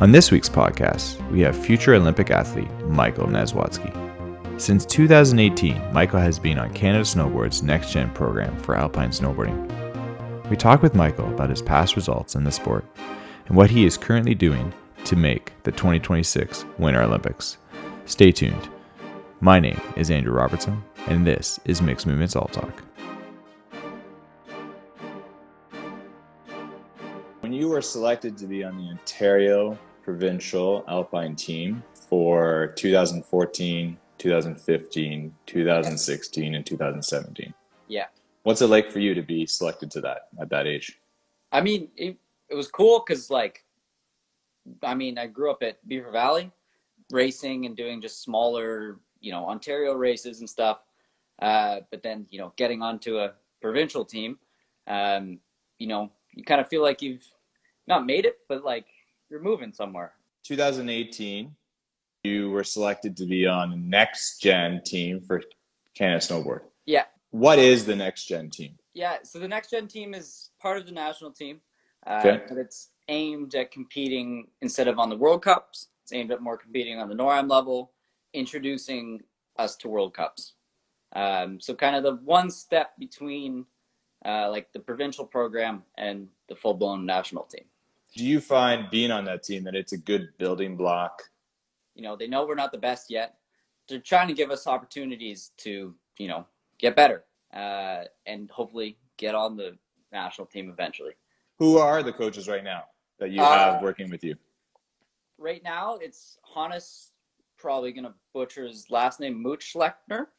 On this week's podcast, we have future Olympic athlete Michael Neswatsky. Since 2018, Michael has been on Canada Snowboard's Next Gen program for alpine snowboarding. We talk with Michael about his past results in the sport and what he is currently doing to make the 2026 Winter Olympics. Stay tuned. My name is Andrew Robertson, and this is Mixed Movements All Talk. When you were selected to be on the Ontario provincial alpine team for 2014, 2015, 2016, and 2017. Yeah. What's it like for you to be selected to that at that age? I mean, it, it was cool because, like, I mean, I grew up at Beaver Valley racing and doing just smaller, you know, Ontario races and stuff. Uh, but then, you know, getting onto a provincial team, um, you know, you kind of feel like you've not made it, but like you're moving somewhere. 2018, you were selected to be on the next gen team for Canada Snowboard. Yeah. What is the next gen team? Yeah. So the next gen team is part of the national team, uh, Okay. but it's aimed at competing instead of on the World Cups. It's aimed at more competing on the NORAM level, introducing us to World Cups. Um, so kind of the one step between uh, like the provincial program and the full blown national team. Do you find being on that team that it's a good building block? You know, they know we're not the best yet. They're trying to give us opportunities to, you know, get better uh, and hopefully get on the national team eventually. Who are the coaches right now that you Uh, have working with you? right now it's Hannes probably gonna butcher his last name Mooch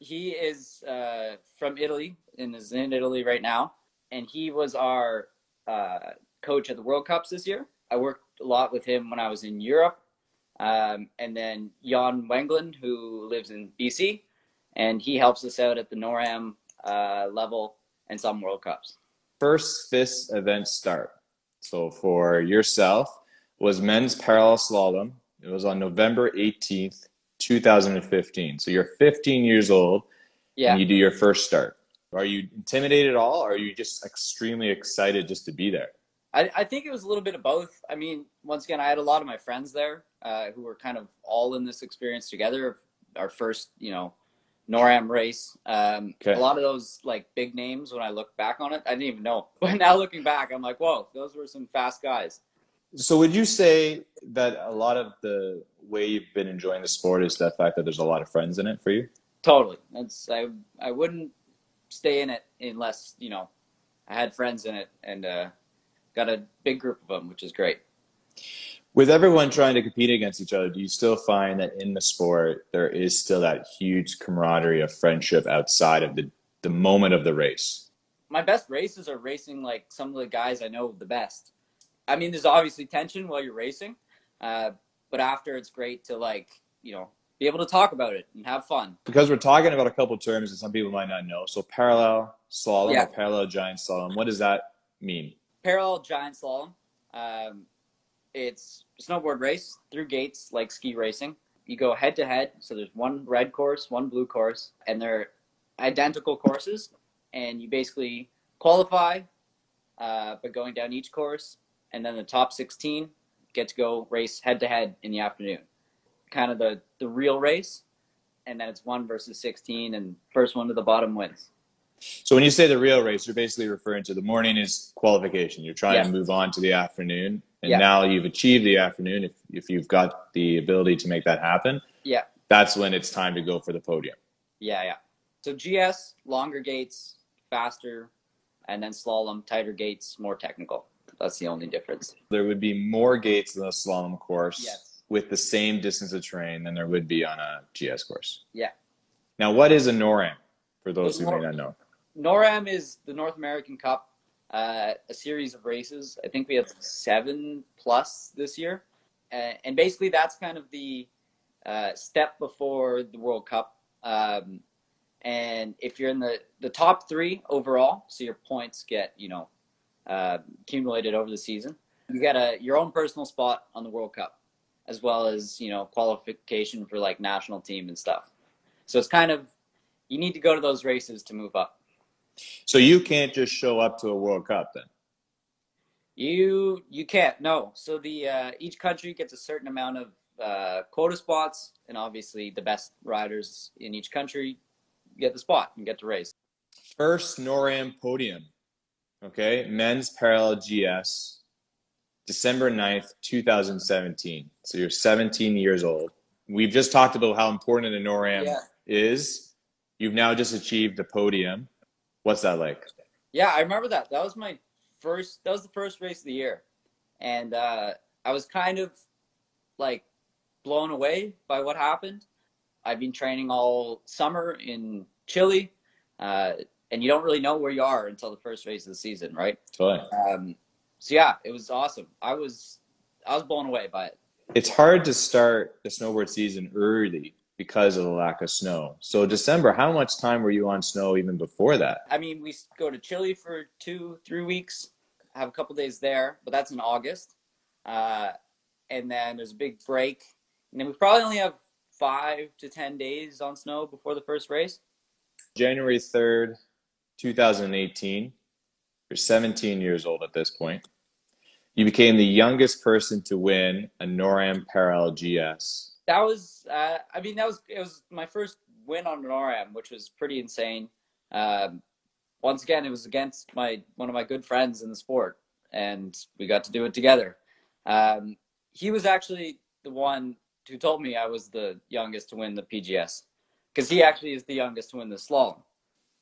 He is uh, from Italy and is in Italy right now, and he was our uh, coach at the World Cups this year. I worked a lot with him when I was in Europe, um, and then Jan Wengland, who lives in BC, and he helps us out at the NORAM uh, level and some World Cups. First FIS event start. So for yourself was men's parallel slalom. It was on November 18th, 2015. So you're 15 years old Yeah. and you do your first start. Are you intimidated at all or are you just extremely excited just to be there? I, I think it was a little bit of both. I mean, once again, I had a lot of my friends there uh, who were kind of all in this experience together. Our first, you know, NORAM race. Um, Okay. A lot of those like big names. When I look back on it, I didn't even know. But now looking back, I'm like, whoa, those were some fast guys. So would you say that a lot of the way you've been enjoying the sport is the fact that there's a lot of friends in it for you? Totally. That's I. I wouldn't stay in it unless you know I had friends in it and uh, got a big group of them, which is great. With everyone trying to compete against each other, do you still find that in the sport there is still that huge camaraderie of friendship outside of the, the moment of the race? my best races are racing like some of the guys I know the best. I mean, there's obviously tension while you're racing, uh, but after it's great to like you know be able to talk about it and have fun. Because we're talking about a couple terms that some people might not know. So parallel slalom Yeah. or parallel giant slalom, what does that mean? Parallel giant slalom. Um, it's snowboard race through gates like ski racing. You go head to head, so there's one red course, one blue course, and they're identical courses. And you basically qualify uh, by going down each course, and then the top 16 get to go race head to head in the afternoon. Kind of the, the real race, and then it's one versus 16, and first one to the bottom wins. So when you say the real race, you're basically referring to the morning is qualification. You're trying Yeah. to move on to the afternoon. And Yeah. now you've achieved the afternoon. If, if you've got the ability to make that happen, Yeah. that's when it's time to go for the podium. Yeah, yeah. So GS, longer gates, faster, and then slalom, tighter gates, more technical. That's the only difference. There would be more gates in a slalom course Yes. with the same distance of terrain than there would be on a GS course. Yeah. Now, what is a NORAM for those who Nor- may not know? NORAM is the North American Cup, uh, a series of races. I think we have seven plus this year. Uh, and basically, that's kind of the uh, step before the World Cup. Um, and if you're in the, the top three overall, so your points get, you know, uh, accumulated over the season, you get a your own personal spot on the World Cup, as well as, you know, qualification for like national team and stuff. So it's kind of, you need to go to those races to move up. So you can't just show up to a World Cup then. You you can't no. So the uh, each country gets a certain amount of uh, quota spots, and obviously the best riders in each country get the spot and get to race. First NORAM podium. Okay, men's parallel GS, December 9th, 2017. So you're 17 years old. We've just talked about how important a NORAM Yeah. is. You've now just achieved the podium. What's that like? Yeah, I remember that. That was my first. That was the first race of the year, and uh, I was kind of like blown away by what happened. I've been training all summer in Chile, uh, and you don't really know where you are until the first race of the season, right? Totally. Um, so yeah, it was awesome. I was I was blown away by it. It's hard to start the snowboard season early because of the lack of snow. So December, how much time were you on snow even before that? I mean, we go to Chile for two, three weeks, have a couple days there, but that's in August. Uh, and then there's a big break. And then we probably only have five to 10 days on snow before the first race. January 3rd, 2018. You're 17 years old at this point. You became the youngest person to win a NORAM Parallel GS. That was, uh, I mean, that was, it was my first win on a NORAM, which was pretty insane. Um, once again, it was against my, one of my good friends in the sport and we got to do it together. Um, he was actually the one who told me I was the youngest to win the PGS because he actually is the youngest to win the slalom.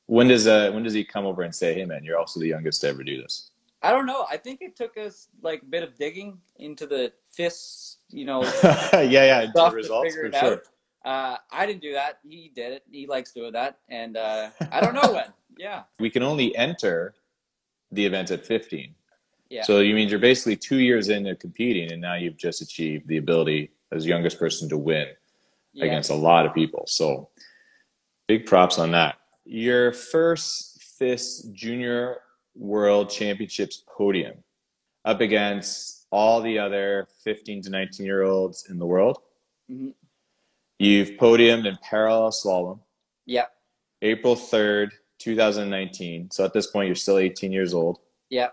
When does uh when does he come over and say, "Hey man, you're also the youngest to ever do this"? I don't know. I think it took us like a bit of digging into the FIS, you know, yeah, yeah, the results for sure. Uh, I didn't do that. He did it. He likes doing that, and uh, I don't know when. Yeah, We can only enter the event at 15. yeah, So you mean you're basically two years into competing, and now you've just achieved the ability as youngest person to win yeah. against a lot of people. So big props on that. Your first FIS Junior World Championships podium up against all the other 15 to 19 year olds in the world. Mhm. You've podiumed in parallel slalom yeah, April 3rd, 2019. So at this point, you're still 18 years old. yeah,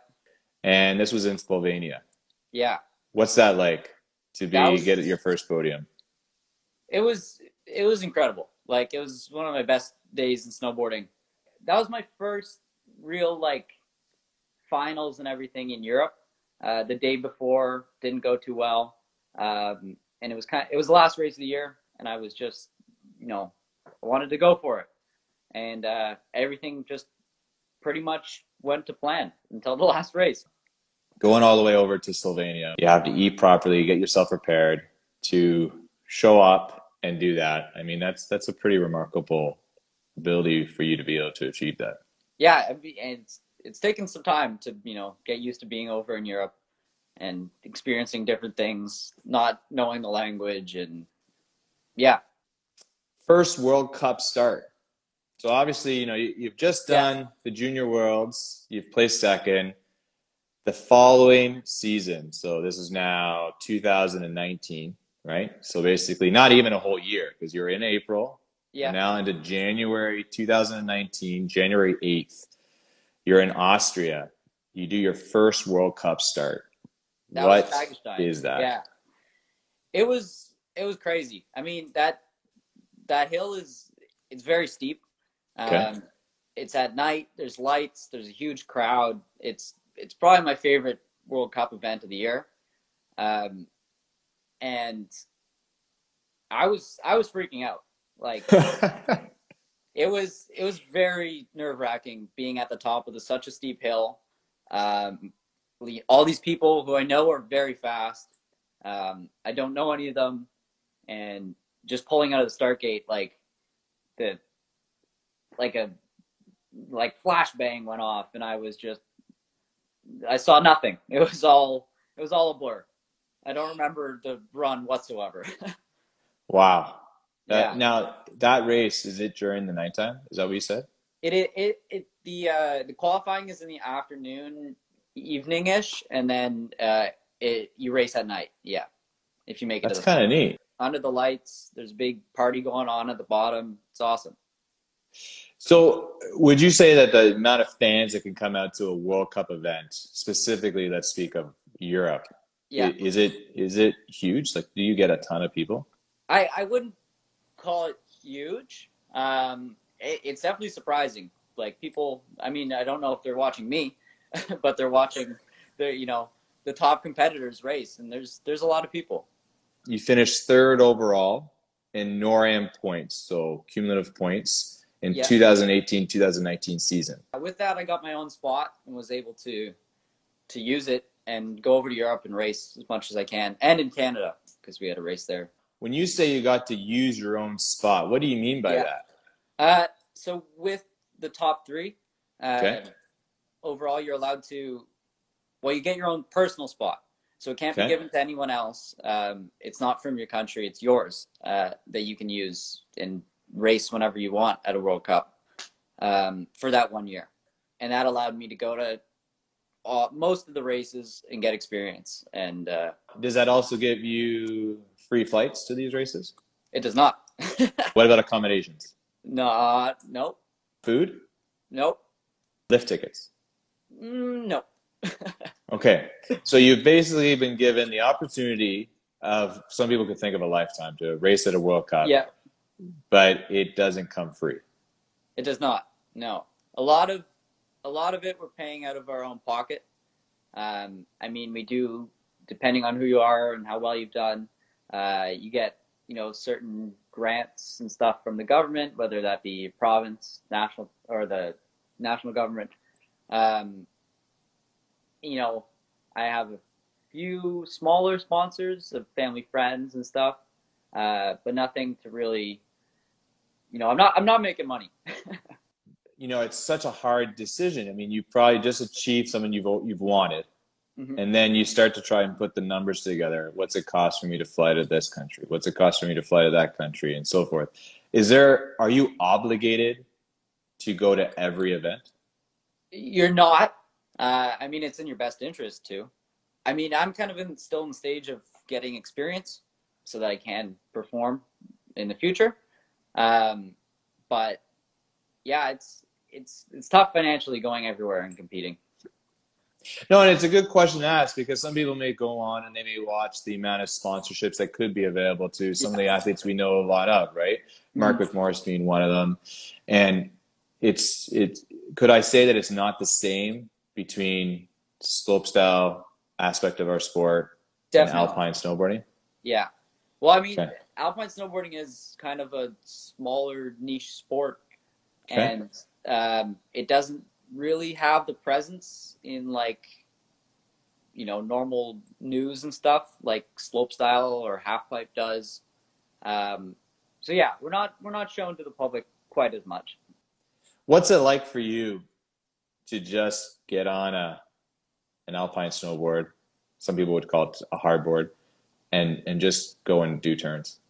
And this was in Slovenia. yeah. What's that like to be was- get your first podium? it was it was incredible. Like it was one of my best days in snowboarding. That was my first real like finals and everything in Europe. Uh, the day before didn't go too well, um, and it was kind. Of, it was the last race of the year, and I was just you know I wanted to go for it, and uh, everything just pretty much went to plan until the last race. Going all the way over to Slovenia, you have to eat properly, get yourself prepared to show up and do that. I mean, that's that's a pretty remarkable ability for you to be able to achieve that. yeah, and it's taken some time to you know get used to being over in Europe and experiencing different things, not knowing the language, and yeah, First World Cup start. So obviously, you know, you, you've just Yeah. done the Junior Worlds. You've placed second. The following season, so this is now 2019, right? So basically, not even a whole year because you're in April. yeah, Now into January 2019, January 8th, you're in Austria. You do your first World Cup start. that What is that? Yeah, it was it was crazy. I mean that that hill is it's very steep. Um, Okay. It's at night. There's lights. There's a huge crowd. It's it's probably my favorite World Cup event of the year. Um, and I was I was freaking out. Like it was it was very nerve wracking being at the top of the, such a steep hill. Um, all these people who I know are very fast. Um, I don't know any of them, and just pulling out of the start gate like the like a like flashbang went off, and I was just I saw nothing. It was all it was all a blur. I don't remember the run whatsoever. wow. That, Yeah. Now, that race, is it during the nighttime? Is that what you said? It it it, it the uh, the qualifying is in the afternoon, evening ish, and then uh, it you race at night. Yeah, if you make it That's kind of neat. under the lights. There's a big party going on at the bottom. It's awesome. So, would you say that the amount of fans that can come out to a World Cup event, specifically, let's speak of Europe, Yeah, is it is it huge? Like, do you get a ton of people? I, I wouldn't call it huge. Um, it, it's definitely surprising. Like people, I mean, I don't know if they're watching me, but they're watching the you know the top competitors race, and there's there's a lot of people. You finished third overall in NORAM points, so cumulative points in Yeah. 2018-2019 season. With that, I got my own spot and was able to to use it and go over to Europe and race as much as I can, and in Canada because we had a race there. When you say you got to use your own spot, what do you mean by Yeah. that? Uh, so with the top three, uh, Okay. overall, you're allowed to. Well, you get your own personal spot, so it can't Okay. be given to anyone else. Um, it's not from your country; it's yours uh, that you can use and race whenever you want at a World Cup um, for that one year, and that allowed me to go to all, most of the races and get experience. And uh, Does that also give you free flights to these races? it does not. What about accommodations? no, nope, Food? nope, Lift tickets? mm, nope. Okay. So you've basically been given the opportunity of some people could think of a lifetime to race at a World Cup, yeah. but it doesn't come free. It does not. No. A lot of a lot of it we're paying out of our own pocket. Um, I mean, we do depending on who you are and how well you've done. Uh, you get you know certain grants and stuff from the government, whether that be province, national, or the national government. Um, you know, I have a few smaller sponsors of family friends and stuff, uh, but nothing to really. You know, I'm not. I'm not making money. You know, it's such a hard decision. I mean, you probably just achieved something you've you've wanted, Mhm. and then you start to try and put the numbers together. What's it cost for me to fly to this country? What's it cost for me to fly to that country, and so forth? Is there? Are you obligated to go to every event? You're not. Uh, I mean, it's in your best interest to. I mean, I'm kind of in still in the stage of getting experience so that I can perform in the future. Um, but yeah, it's it's it's tough financially going everywhere and competing. No, and it's a good question to ask because some people may go on and they may watch the amount of sponsorships that could be available to some of the athletes we know a lot of, right? Mark McMorris being one of them. And it's it could I say that it's not the same between slopestyle aspect of our sport Definitely. and alpine snowboarding? Yeah. Well, I mean, Okay. alpine snowboarding is kind of a smaller niche sport, Okay. and um, it doesn't really have the presence in like, you know, normal news and stuff like slopestyle or halfpipe does. Um, so yeah, we're not we're not shown to the public quite as much. What's it like for you to just get on a an alpine snowboard? Some people would call it a hardboard, and and just go and do turns.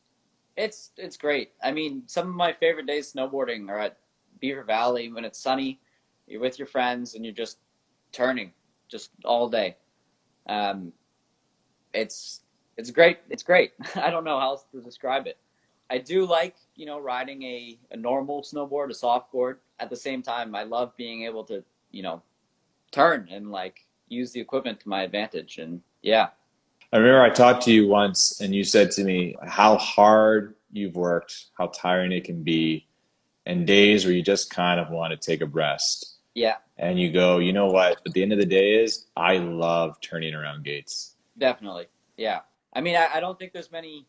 It's it's great. I mean, some of my favorite days snowboarding are at Beaver Valley when it's sunny. You're with your friends and you're just turning just all day. Um, it's it's great. It's great. I don't know how else to describe it. I do like you know riding a, a normal snowboard, a soft board. At the same time, I love being able to you know turn and like use the equipment to my advantage. And yeah, I remember I talked to you once, and you said to me how hard you've worked, how tiring it can be, and days where you just kind of want to take a rest. Yeah, And you go, you know what? At the end of the day, is I love turning around gates. Definitely. Yeah. I mean, I, I don't think there's many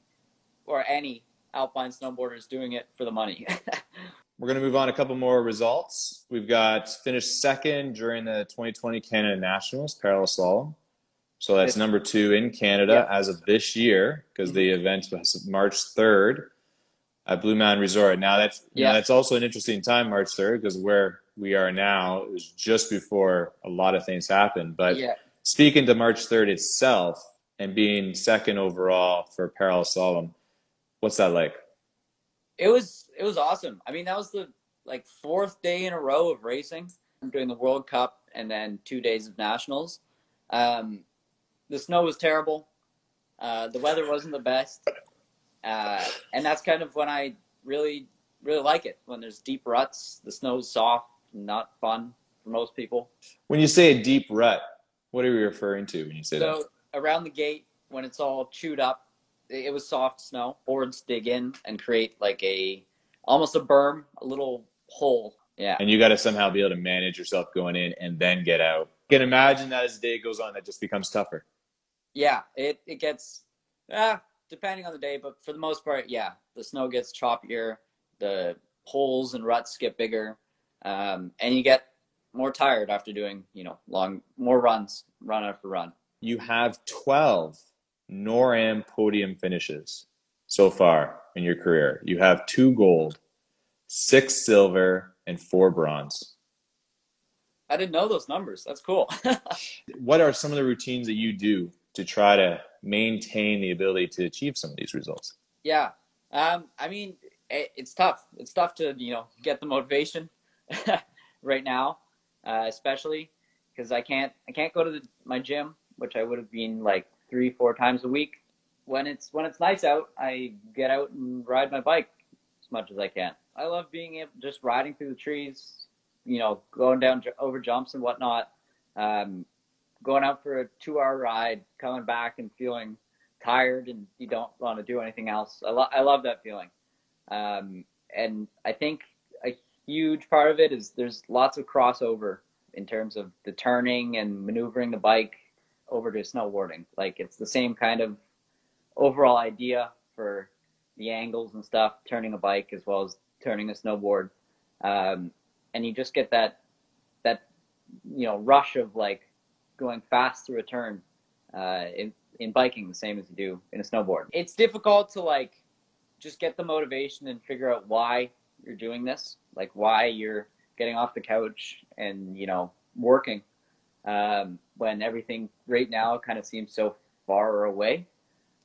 or any alpine snowboarders doing it for the money. We're going to move on a couple more results. We've got finished second during the 2020 Canada Nationals parallel slalom. So that's number two in Canada as of this year because the mm-hmm. event was March 3rd at Blue Mountain Resort. Now that's know, Yeah. that's also an interesting time, March 3rd, because where we are now was just before a lot of things happened. But yeah. speaking to March 3rd itself and being second overall for parallel slalom, what's that like? It was it was awesome. I mean, that was the like fourth day in a row of racing during the World Cup and then two days of nationals. Um, the snow was terrible. Uh, the weather wasn't the best, uh, and that's kind of when I really really like it when there's deep ruts. The snow's soft, not fun for most people. When you say a deep rut, what are you referring to when you say So that? So around the gate, when it's all chewed up, it was soft snow. Boards dig in and create like a almost a berm, a little hole. Yeah. And you got to somehow be able to manage yourself going in and then get out. You can imagine that as the day goes on, that just becomes tougher. Yeah, it, it gets ah, depending on the day, but for the most part, yeah, the snow gets choppier, the holes and ruts get bigger, um, and you get more tired after doing you know long more runs, run after run. You have 12 NORAM podium finishes so far in your career. You have two gold, six silver, and four bronze. I didn't know those numbers. That's cool. What are some of the routines that you do to try to maintain the ability to achieve some of these results? yeah, um, I mean it, it's tough. It's tough to you know get the motivation right now, uh, especially because I can't I can't go to the, my gym, which I would have been like three four times a week. When it's when it's nice out, I get out and ride my bike as much as I can. I love being able just riding through the trees, you know, going down over jumps and whatnot. Um, going out for a two-hour ride, coming back and feeling tired and you don't want to do anything else. I, lo- I love that feeling. Um, and I think huge part of it is there's lots of crossover in terms of the turning and maneuvering the bike over to snowboarding. Like it's the same kind of overall idea for the angles and stuff, turning a bike as well as turning a snowboard. Um, and you just get that that you know rush of like going fast through a turn uh, in in biking the same as you do in a snowboard. It's difficult to like just get the motivation and figure out why you're doing this, like why you're getting off the couch and you know working um, when everything right now kind of seems so far away.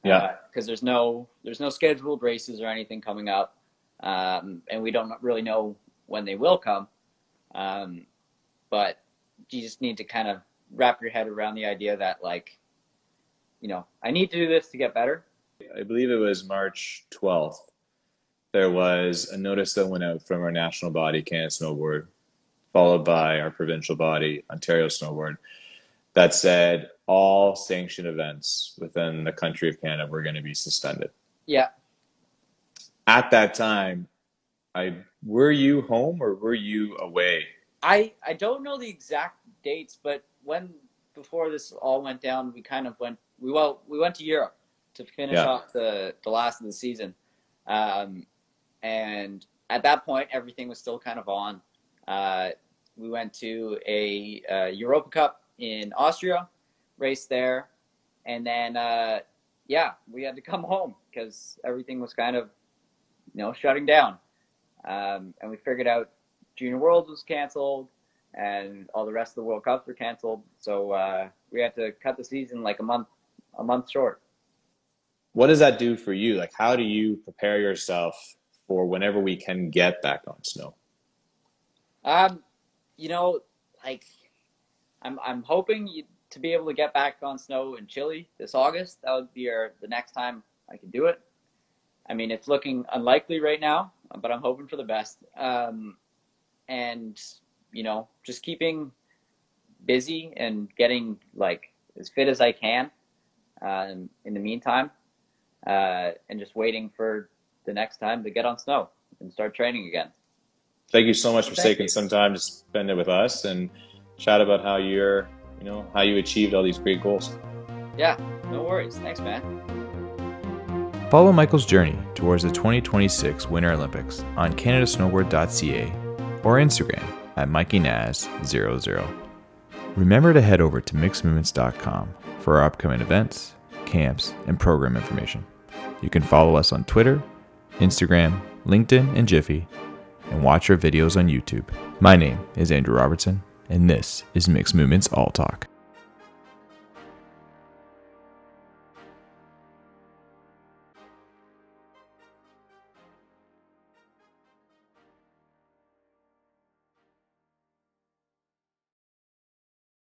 Yeah. Because there's no there's no scheduled races or anything coming up, um, and we don't really know when they will come. Um, but you just need to kind of wrap your head around the idea that like, you know, I need to do this to get better. I believe it was March 12th. There was a notice that went out from our national body, Canada Snowboard, followed by our provincial body, Ontario Snowboard, that said all sanctioned events within the country of Canada were going to be suspended. Yeah, At that time, I were you home or were you away? I I don't know the exact dates, but when before this all went down, we kind of went we well we went to Europe to finish Yeah. off the the last of the season, um, and at that point everything was still kind of on. Uh, we went to a uh, Europa Cup in Austria, raced there, and then uh, yeah, we had to come home because everything was kind of you know shutting down, um, and we figured out Junior Worlds was canceled and all the rest of the World Cups were canceled. So uh, we had to cut the season like a month, a month short. What does that do for you? Like, how do you prepare yourself for whenever we can get back on snow? Um, you know, like I'm, I'm hoping you, to be able to get back on snow in Chile this August. That would be our, the next time I can do it. I mean, it's looking unlikely right now, but I'm hoping for the best. Um, and you know, just keeping busy and getting like as fit as I can um, in the meantime, uh, and just waiting for the next time to get on snow and start training again. Thank you so much for Thank taking you. some time to spend it with us and chat about how you're, you know, how you achieved all these great goals. Yeah, no worries. Thanks, man. Follow Michael's journey towards the 2026 Winter Olympics on canadasnowboard.ca or Instagram at MikeyNaz00. Remember to head over to mixedmovements.com for our upcoming events, camps, and program information. You can follow us on Twitter, Instagram, LinkedIn, and Giphy, and watch our videos on YouTube. My name is Andrew Robertson, and this is Mixed Movements All Talk.